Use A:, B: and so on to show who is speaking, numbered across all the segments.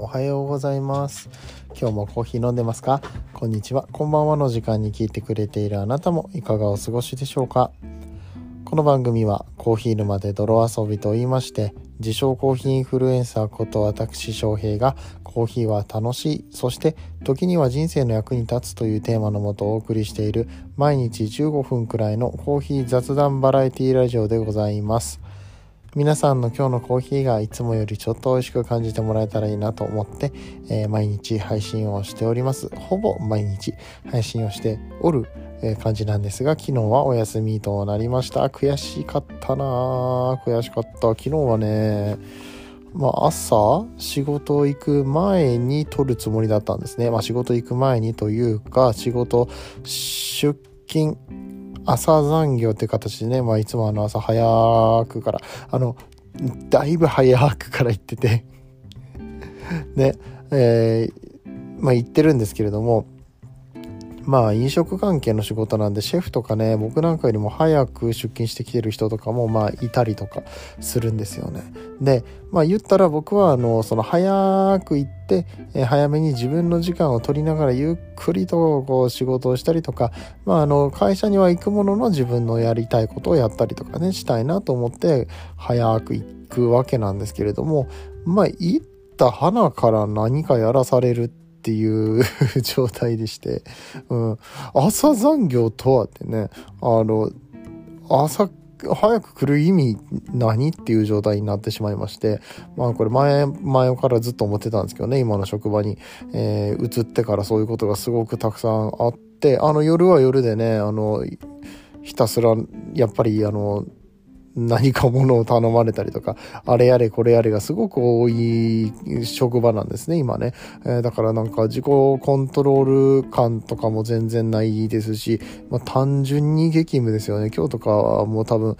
A: おはようございます。今日もコーヒー飲んでますか？こんにちは。こんばんはの時間に聞いてくれているあなたもいかがお過ごしでしょうか？この番組はコーヒー沼で泥遊びと言いまして自称コーヒーインフルエンサーこと私翔平がコーヒーは楽しいそして時には人生の役に立つというテーマのもとお送りしている毎日15分くらいのコーヒー雑談バラエティラジオでございます。皆さんの今日のコーヒーがいつもよりちょっと美味しく感じてもらえたらいいなと思って、えー、毎日配信をしております。ほぼ毎日配信をしておる、え感じなんですが、昨日はお休みとなりました。悔しかったな悔しかった。昨日はね、まあ、朝仕事行く前に撮るつもりだったんですね。まあ、仕事行く前にというか、仕事出勤朝残業って形でね、まあ、いつもあの朝早くから、あの、だいぶ早くから行ってて ね、えー、まあ行ってるんですけれども、まあ飲食関係の仕事なんでシェフとかね僕なんかよりも早く出勤してきてる人とかもまあいたりとかするんですよね。でまあ言ったら僕はあのその早く行って、早めに自分の時間を取りながらゆっくりとこう仕事をしたりとか、まあ、あの会社には行くものの自分のやりたいことをやったりとかねしたいなと思って早く行くわけなんですけれどもまあ行った花から何かやらされるってっていう 状態でして、うん、朝残業とはってね、あの、朝、早く来る意味何っていう状態になってしまいまして、まあこれ前、前からずっと思ってたんですけどね、今の職場に、えー、移ってからそういうことがすごくたくさんあって、あの夜は夜でね、あの、ひたすら、やっぱりあの、何かものを頼まれたりとか、あれやれこれやれがすごく多い職場なんですね、今ね。えー、だからなんか自己コントロール感とかも全然ないですし、まあ、単純に激務ですよね。今日とかはもう多分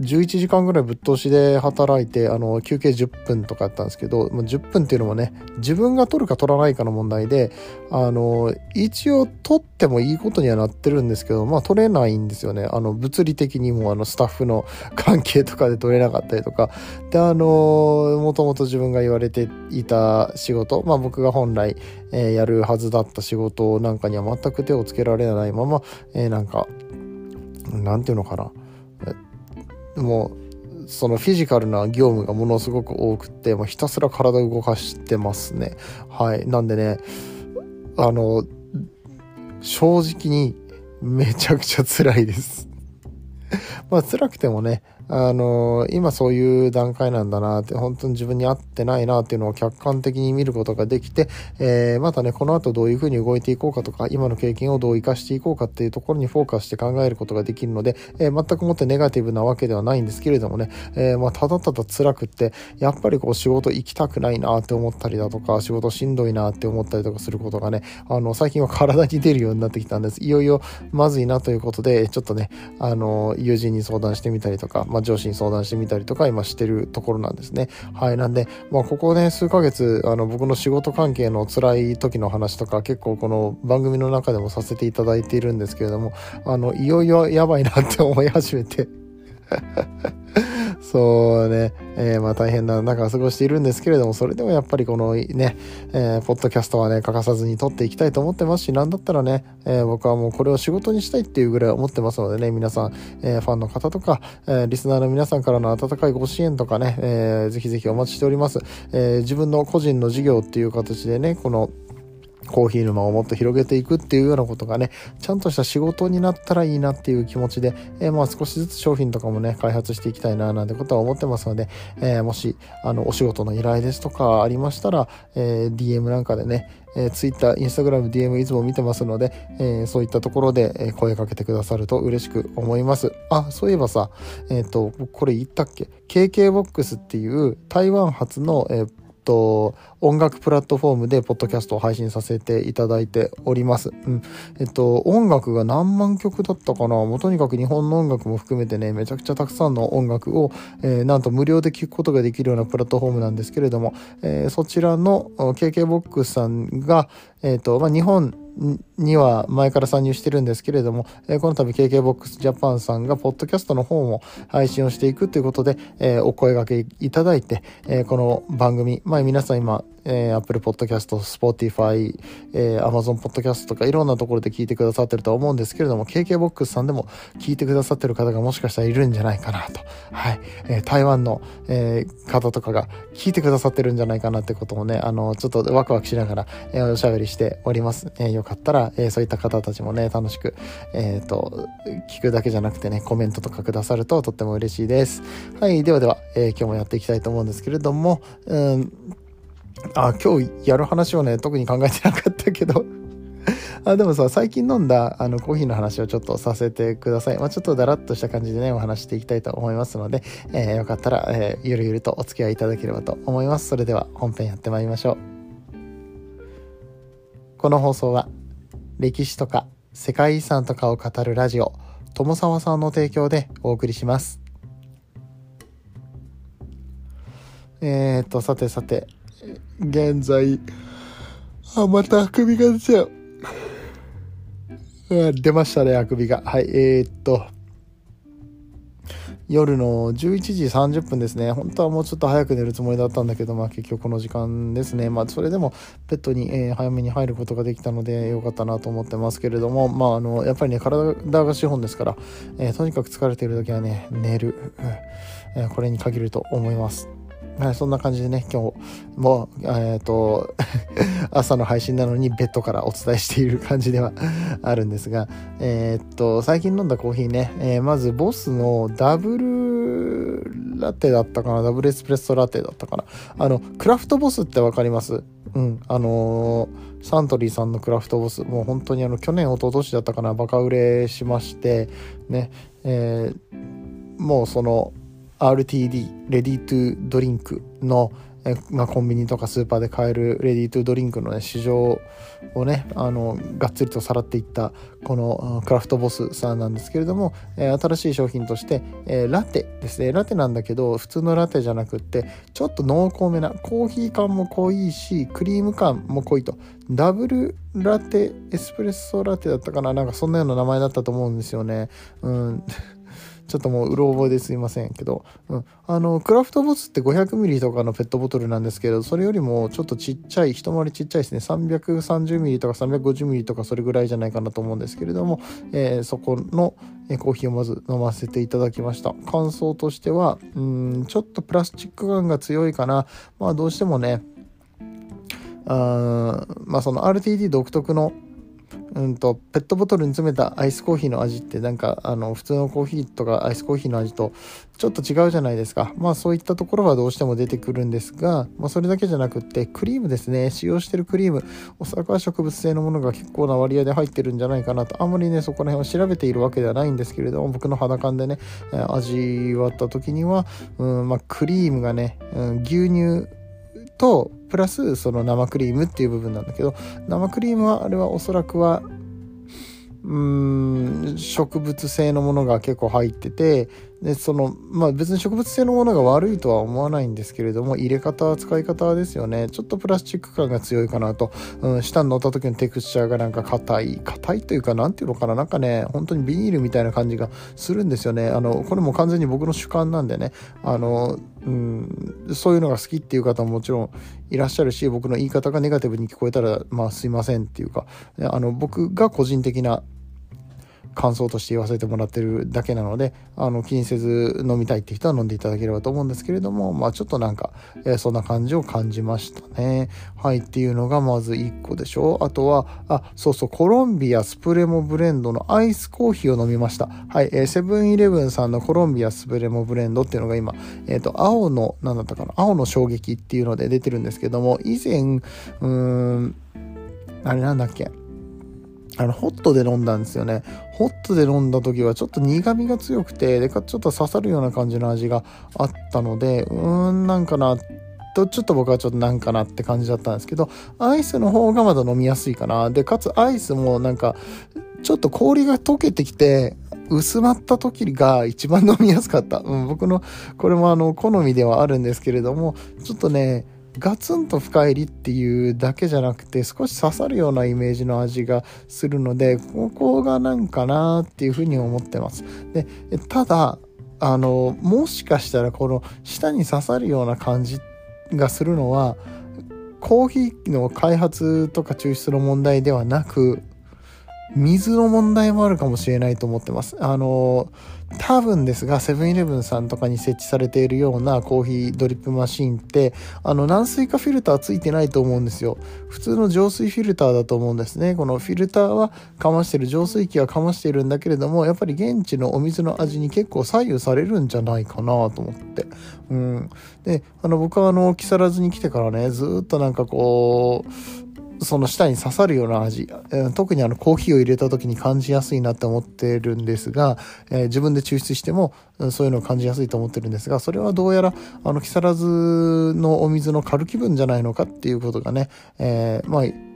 A: 11時間ぐらいぶっ通しで働いて、あの、休憩10分とかやったんですけど、まあ、10分っていうのもね、自分が取るか取らないかの問題で、あの、一応取ってもいいことにはなってるんですけど、まあ取れないんですよね。あの、物理的にもあの、スタッフの関係とかで取れなかったりとか。で、あの、もともと自分が言われていた仕事、まあ僕が本来、えー、やるはずだった仕事なんかには全く手をつけられないまま、えー、なんか、なんていうのかな。もう、そのフィジカルな業務がものすごく多くて、もうひたすら体を動かしてますね。はい。なんでね、あの、正直にめちゃくちゃ辛いです。まあ辛くてもね、あの今そういう段階なんだなって、本当に自分に合ってないなっていうのを客観的に見ることができて、えー、またね、この後どういうふうに動いていこうかとか、今の経験をどう活かしていこうかっていうところにフォーカスして考えることができるので、えー、全くもってネガティブなわけではないんですけれどもね、えー、まあ、ただただ辛くって、やっぱりこう仕事行きたくないなって思ったりだとか、仕事しんどいなって思ったりとかすることがね、あの、最近は体に出るようになってきたんです。いよいよまずいなということで、ちょっとね、あの、友人に相談してみたりとか、まあ、上司に相談してみたりとか今してるところなんですね。はい。なんで、まあ、ここね、数ヶ月、あの、僕の仕事関係の辛い時の話とか結構この番組の中でもさせていただいているんですけれども、あの、いよいよやばいなって思い始めて そうね、えー、まあ大変な中過ごしているんですけれども、それでもやっぱりこのね、えー、ポッドキャストはね、欠かさずに撮っていきたいと思ってますし、なんだったらね、えー、僕はもうこれを仕事にしたいっていうぐらい思ってますのでね、皆さん、えー、ファンの方とか、えー、リスナーの皆さんからの温かいご支援とかね、えー、ぜひぜひお待ちしております。えー、自分の個人の事業っていう形でね、この、コーヒー沼をもっと広げていくっていうようなことがね、ちゃんとした仕事になったらいいなっていう気持ちで、えー、まあ少しずつ商品とかもね、開発していきたいななんてことは思ってますので、えー、もし、あの、お仕事の依頼ですとかありましたら、えー、DM なんかでね、えー、Twitter、Instagram、DM いつも見てますので、えー、そういったところで声かけてくださると嬉しく思います。あ、そういえばさ、えっ、ー、と、これ言ったっけ ?KKBOX っていう台湾発の、えー、と、音楽プラットフォームでポッドキャストを配信させていただいております。うん。えっと、音楽が何万曲だったかな？もうとにかく日本の音楽も含めてね、めちゃくちゃたくさんの音楽を、えー、なんと無料で聴くことができるようなプラットフォームなんですけれども、えー、そちらの KKBOX さんが、えっ、ー、と、まあ、日本には前から参入してるんですけれども、えー、この度 KKBOX Japan さんがポッドキャストの方も配信をしていくということで、えー、お声掛けいただいて、えー、この番組、まあ皆さん今、えー、Apple Podcast、Spotify、えー、Amazon Podcast とかいろんなところで聞いてくださってると思うんですけれども、KKBOX さんでも聞いてくださってる方がもしかしたらいるんじゃないかなと。はい。えー、台湾の、えー、方とかが聞いてくださってるんじゃないかなってこともね、あの、ちょっとワクワクしながら、えー、おしゃべりしております。えー、よかったら、えー、そういった方たちもね、楽しく、えっ、ー、と、聞くだけじゃなくてね、コメントとかくださるととっても嬉しいです。はい。ではでは、え、今日もやっていきたいと思うんですけれども、うんあ、今日やる話をね、特に考えてなかったけど あでもさ、最近飲んだあのコーヒーの話をちょっとさせてください。まあ、ちょっとだらっとした感じでね、お話していきたいと思いますので、えー、よかったら、えー、ゆるゆるとお付き合いいただければと思います。それでは本編やってまいりましょう。この放送は、歴史とか世界遺産とかを語るラジオ、友沢さんの提供でお送りします。えー、っと、さてさて、現在、あ、またあくびが出ちゃう。出ましたね、あくびが。はい、えー、っと、夜の11時30分ですね。本当はもうちょっと早く寝るつもりだったんだけど、まあ結局この時間ですね。まあそれでもペットに、えー、早めに入ることができたので良かったなと思ってますけれども、まああの、やっぱりね、体が資本ですから、えー、とにかく疲れている時はね、寝る、え、これに限ると思います。はい、そんな感じでね、今日も、えっ、ー、と、朝の配信なのにベッドからお伝えしている感じではあるんですが、えっ、ー、と、最近飲んだコーヒーね、えー、まずボスのダブルラテだったかな、ダブルエスプレッソラテだったかな。あの、クラフトボスってわかります？うん、あのサントリーさんのクラフトボス、もう本当にあの、去年、一昨年だったかな、バカ売れしまして、ね、えもうその、RTD、レディートゥドリンクの、えまあ、コンビニとかスーパーで買えるレディートゥドリンクの、ね、市場をねあのがっつりとさらっていったこのクラフトボスさんなんですけれども、え、新しい商品として、え、ラテですね。ラテなんだけど普通のラテじゃなくってちょっと濃厚めなコーヒー感も濃いしクリーム感も濃いと。ダブルラテエスプレッソラテだったかな。なんかそんなような名前だったと思うんですよね。うん。ちょっともううろ覚えですいませんけど、うん、あのクラフトボスって 500ml とかのペットボトルなんですけどそれよりもちょっとちっちゃい一回りちっちゃいですね。330ml とか 350ml とかそれぐらいじゃないかなと思うんですけれども、えー、そこのコーヒーをまず飲ませていただきました。感想としてはうんちょっとプラスチック感が強いかな。まあどうしてもねあまあその RTD 独特のうんと、ペットボトルに詰めたアイスコーヒーの味ってなんか、あの、普通のコーヒーとかアイスコーヒーの味とちょっと違うじゃないですか。まあそういったところはどうしても出てくるんですが、まあそれだけじゃなくって、クリームですね。使用してるクリーム、おそらくは植物性のものが結構な割合で入ってるんじゃないかなと。あんまりね、そこら辺を調べているわけではないんですけれども、僕の肌感でね、味わった時には、うん、まあクリームがね、うん、牛乳と、プラスその生クリームっていう部分なんだけど生クリームはあれはおそらくはうーん植物性のものが結構入っててでそのまあ別に植物性のものが悪いとは思わないんですけれども入れ方使い方ですよね。ちょっとプラスチック感が強いかなと、うん、下に乗った時のテクスチャーがなんか硬い。硬いというかなんていうのかな。なんかね本当にビニールみたいな感じがするんですよね。あのこれも完全に僕の主観なんでね。あの、うん、そういうのが好きっていう方ももちろんいらっしゃるし僕の言い方がネガティブに聞こえたらまあすいませんっていうか。あの僕が個人的な感想として言わせてもらってるだけなのであの気にせず飲みたいって人は飲んでいただければと思うんですけれどもまあちょっとなんか、えー、そんな感じを感じましたね。はいっていうのがまず1個でしょ。あとはあそうそうコロンビアスプレモブレンドのアイスコーヒーを飲みました。はい、えー、セブンイレブンさんのコロンビアスプレモブレンドっていうのが今えっ、ー、と青の何だったかな青の衝撃っていうので出てるんですけども以前うーんあれなんだっけ？あの、ホットで飲んだんですよね。ホットで飲んだ時はちょっと苦味が強くて、でかちょっと刺さるような感じの味があったので、うーん、なんかな、とちょっと僕はちょっとなんかなって感じだったんですけど、アイスの方がまだ飲みやすいかな。で、かつアイスもなんか、ちょっと氷が溶けてきて、薄まった時が一番飲みやすかった。うん、僕の、これもあの、好みではあるんですけれども、ちょっとね、ガツンと深入りっていうだけじゃなくて少し刺さるようなイメージの味がするのでここがなんかなっていうふうに思ってますでただあのもしかしたらこの舌に刺さるような感じがするのはコーヒーの開発とか抽出の問題ではなく水の問題もあるかもしれないと思ってます。あの多分ですがセブンイレブンさんとかに設置されているようなコーヒードリップマシンってあの軟水化フィルターついてないと思うんですよ。普通の浄水フィルターだと思うんですね。このフィルターはかましてる浄水器はかましているんだけれどもやっぱり現地のお水の味に結構左右されるんじゃないかなと思って。うん。であの僕はあの木更津に来てからねずっとなんかこうその舌に刺さるような味、特にあのコーヒーを入れた時に感じやすいなって思ってるんですが、えー、自分で抽出してもそういうのを感じやすいと思ってるんですがそれはどうやらあの木更津のお水の軽気分じゃないのかっていうことがね、えー、まあ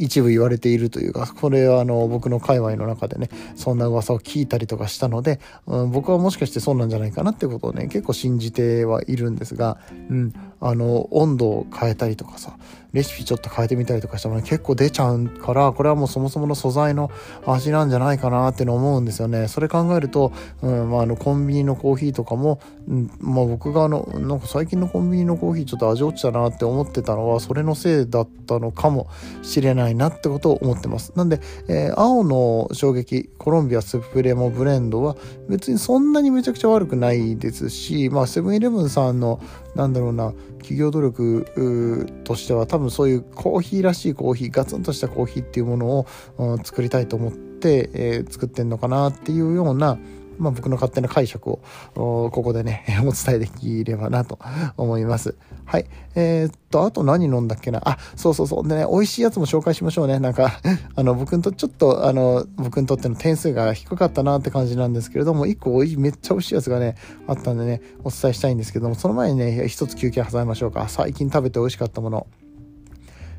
A: 一部言われているというか、これはあの僕の界隈の中でね、そんな噂を聞いたりとかしたので、うん、僕はもしかしてそうなんじゃないかなってことをね、結構信じてはいるんですが、うん、あの、温度を変えたりとかさ、レシピちょっと変えてみたりとかしたら、ね、結構出ちゃうから、これはもうそもそもの素材の味なんじゃないかなっての思うんですよね。それ考えると、うんまあ、あのコンビニのコーヒーとかも、うんまあ、僕があの、なんか最近のコンビニのコーヒーちょっと味落ちたなって思ってたのは、それのせいだったのかもしれないなってことを思ってます。なんで、えー、青の衝撃、コロンビアスプレモブレンドは別にそんなにめちゃくちゃ悪くないですし、まあ、セブンイレブンさんの、なんだろうな、企業努力としては多分そういうコーヒーらしいコーヒーガツンとしたコーヒーっていうものを、うん、作りたいと思って、えー、作ってんのかなっていうような、まあ、僕の勝手な解釈をここでね お伝えできればなと思います。はい。えー、っと、あと何飲んだっけな？あ、そうそうそう。でね、美味しいやつも紹介しましょうね。なんか あの、僕にと、ちょっと、あの、僕にとっての点数が低かったなって感じなんですけれども、一個めっちゃ美味しいやつがね、あったんでね、お伝えしたいんですけども、その前にね、一つ休憩挟みましょうか。最近食べて美味しかったもの。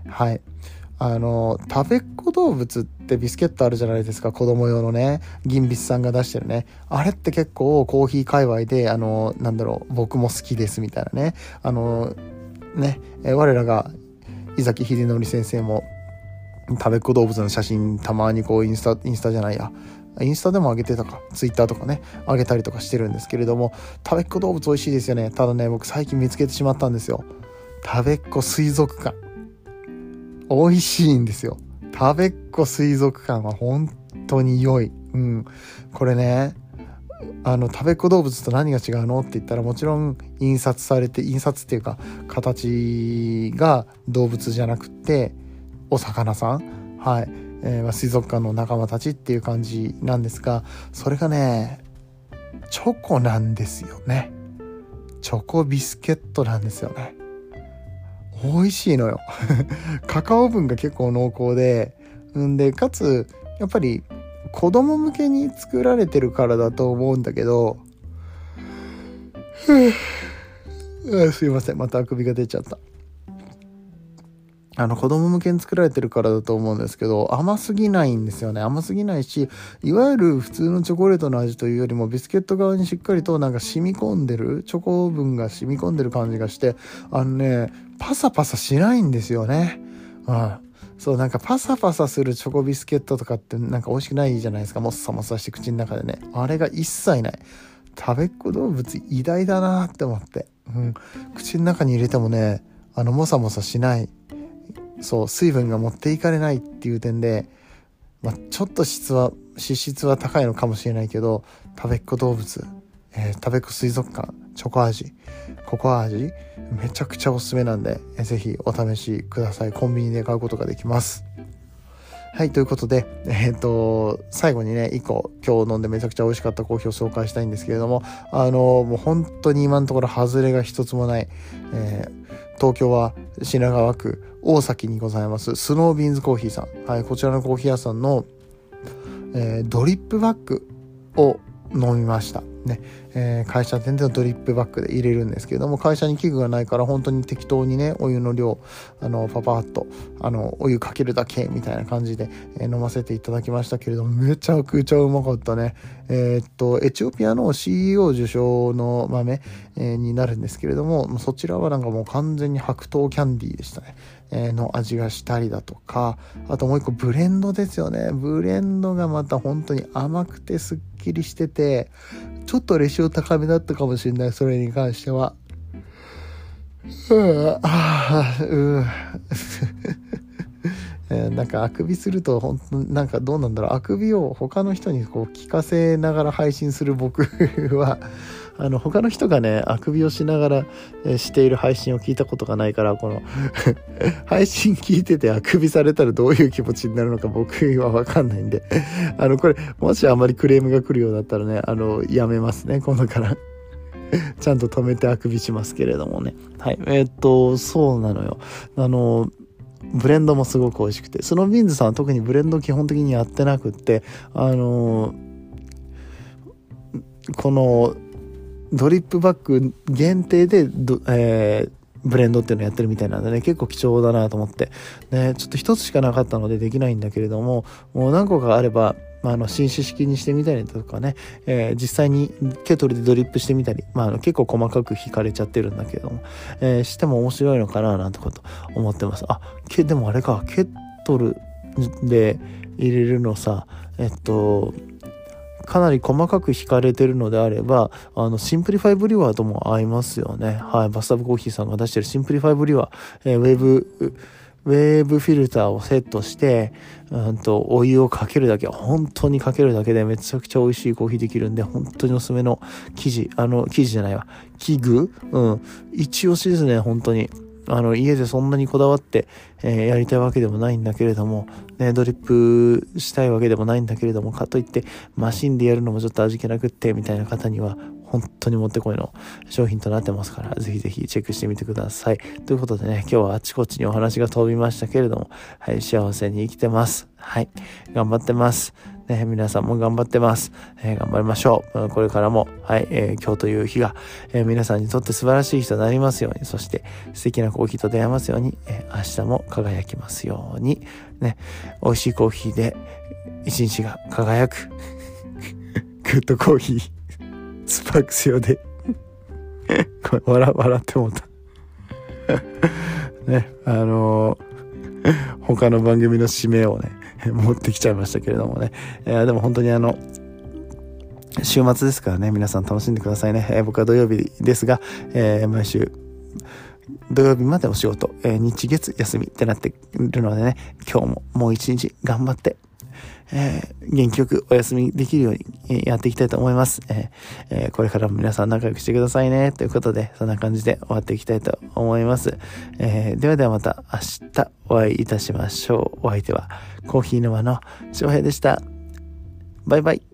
A: はい。あの、食べっ子動物ってビスケットあるじゃないですか、子供用のね、銀筆さんが出してるね。あれって結構コーヒー界隈で、あの、なんだろう、僕も好きですみたいなね。あの、ね、我らが伊崎秀則先生も、食べっ子動物の写真たまにこうインスタ、インスタじゃないや、インスタでも上げてたか、ツイッターとかね、上げたりとかしてるんですけれども、食べっ子動物美味しいですよね。ただね、僕最近見つけてしまったんですよ。食べっ子水族館。美味しいんですよ。食べっ子水族館は本当に良い。うん。これね、あの、食べっ子動物と何が違うのって言ったらもちろん印刷されて、印刷っていうか形が動物じゃなくてお魚さん。はい。えー、水族館の仲間たちっていう感じなんですが、それがね、チョコなんですよね。チョコビスケットなんですよね。美味しいのよ。カカオ分が結構濃厚で、んで、かつ、やっぱり子供向けに作られてるからだと思うんだけど、すいません、またあくびが出ちゃった。あの子供向けに作られてるからだと思うんですけど甘すぎないんですよね。甘すぎないしいわゆる普通のチョコレートの味というよりもビスケット側にしっかりとなんか染み込んでるチョコ分が染み込んでる感じがしてあのねパサパサしないんですよね。うんそうなんかパサパサするチョコビスケットとかってなんか美味しくないじゃないですか。もっさもっさして口の中でね。あれが一切ない。食べっ子動物偉大だなって思って、うん、口の中に入れてもねあのもさもさしない。そう水分が持っていかれないっていう点で、まあ、ちょっと質は脂質は高いのかもしれないけど食べっ子動物、えー、食べっ子水族館チョコ味ココア味めちゃくちゃおすすめなんで、えー、ぜひお試しください。コンビニで買うことができます。はい、ということで、えっ、ー、と、最後にね、1個今日飲んでめちゃくちゃ美味しかったコーヒーを紹介したいんですけれども、あの、もう本当に今のところ外れが一つもない、えー、東京は品川区大崎にございますスノービーンズコーヒーさん、はい、こちらのコーヒー屋さんの、えー、ドリップバッグを飲みました。ね、えー、会社全然ドリップバッグで入れるんですけれども会社に器具がないから本当に適当にねお湯の量あのパパッとあのお湯かけるだけみたいな感じで、えー、飲ませていただきましたけれどもめちゃくちゃうまかったね。えー、っとエチオピアの CEO 受賞の豆、えになるんですけれどもそちらはなんかもう完全に白桃キャンディーでしたね。の味がしたりだとかあともう一個ブレンドですよね。ブレンドがまた本当に甘くてすっきりしててちょっとレシオ高めだったかもしれないそれに関しては。うん。あう ーなんかあくびすると本当なんかどうなんだろう。あくびを他の人にこう聞かせながら配信する僕はあの他の人がねあくびをしながら、えしている配信を聞いたことがないからこの 配信聞いててあくびされたらどういう気持ちになるのか僕は分かんないんで あのこれもしあまりクレームが来るようだったらねあのやめますね今度から。ちゃんと止めてあくびしますけれどもね。はい。えー、っとそうなのよ。あのブレンドもすごく美味しくてスノービーンズさんは特にブレンド基本的にやってなくってあのこのドリップバッグ限定でえー、ブレンドっていうのをやってるみたいなんでね、結構貴重だなと思って。ね、ちょっと一つしかなかったのでできないんだけれども、もう何個かあれば、まあ、あの、紳士式にしてみたりとかね、えー、実際にケトルでドリップしてみたり、まあ、あの、結構細かく引かれちゃってるんだけれども、えー、しても面白いのかな、なんてこと思ってます。あ、け、でもあれか、ケトルで入れるのさ、えっと、かなり細かく挽かれてるのであれば、あの、 Simplify Brewer とも合いますよね。はい。バスタブコーヒーさんが出してる Simplify Brewer、えー、ウェブ、ウェーブフィルターをセットして、うんと、お湯をかけるだけ、本当にかけるだけでめちゃくちゃ美味しいコーヒーできるんで、本当におすすめの生地、あの、生地じゃないわ、器具？うん。一押しですね、本当に。あの、家でそんなにこだわって、えー、やりたいわけでもないんだけれども、ね、ドリップしたいわけでもないんだけれども、かといって、マシンでやるのもちょっと味気なくって、みたいな方には、本当にもってこいの商品となってますから、ぜひぜひチェックしてみてください。ということでね、今日はあちこちにお話が飛びましたけれども、はい、幸せに生きてます。はい、頑張ってます。ね、皆さんも頑張ってます。えー、頑張りましょう。これからも、はい、えー、今日という日が、えー、皆さんにとって素晴らしい日となりますように、そして素敵なコーヒーと出会えますように、え明日も輝きますように、ね、美味しいコーヒーで一日が輝く。グッドコーヒー、スパークス用で 笑、笑ってもうたね、あの他の番組の締めをね、持ってきちゃいましたけれどもね。えー、でも本当にあの、週末ですからね、皆さん楽しんでくださいね。えー、僕は土曜日ですが、えー、毎週、土曜日までお仕事、えー、日月休みってなってるのでね、今日ももう一日頑張って、えー、元気よくお休みできるように、やっていきたいと思います、えー、えー、これからも皆さん仲良くしてくださいね。ということで、そんな感じで終わっていきたいと思います。えではではまた明日お会いいたしましょう。お相手はコーヒー沼の翔平でした。バイバイ。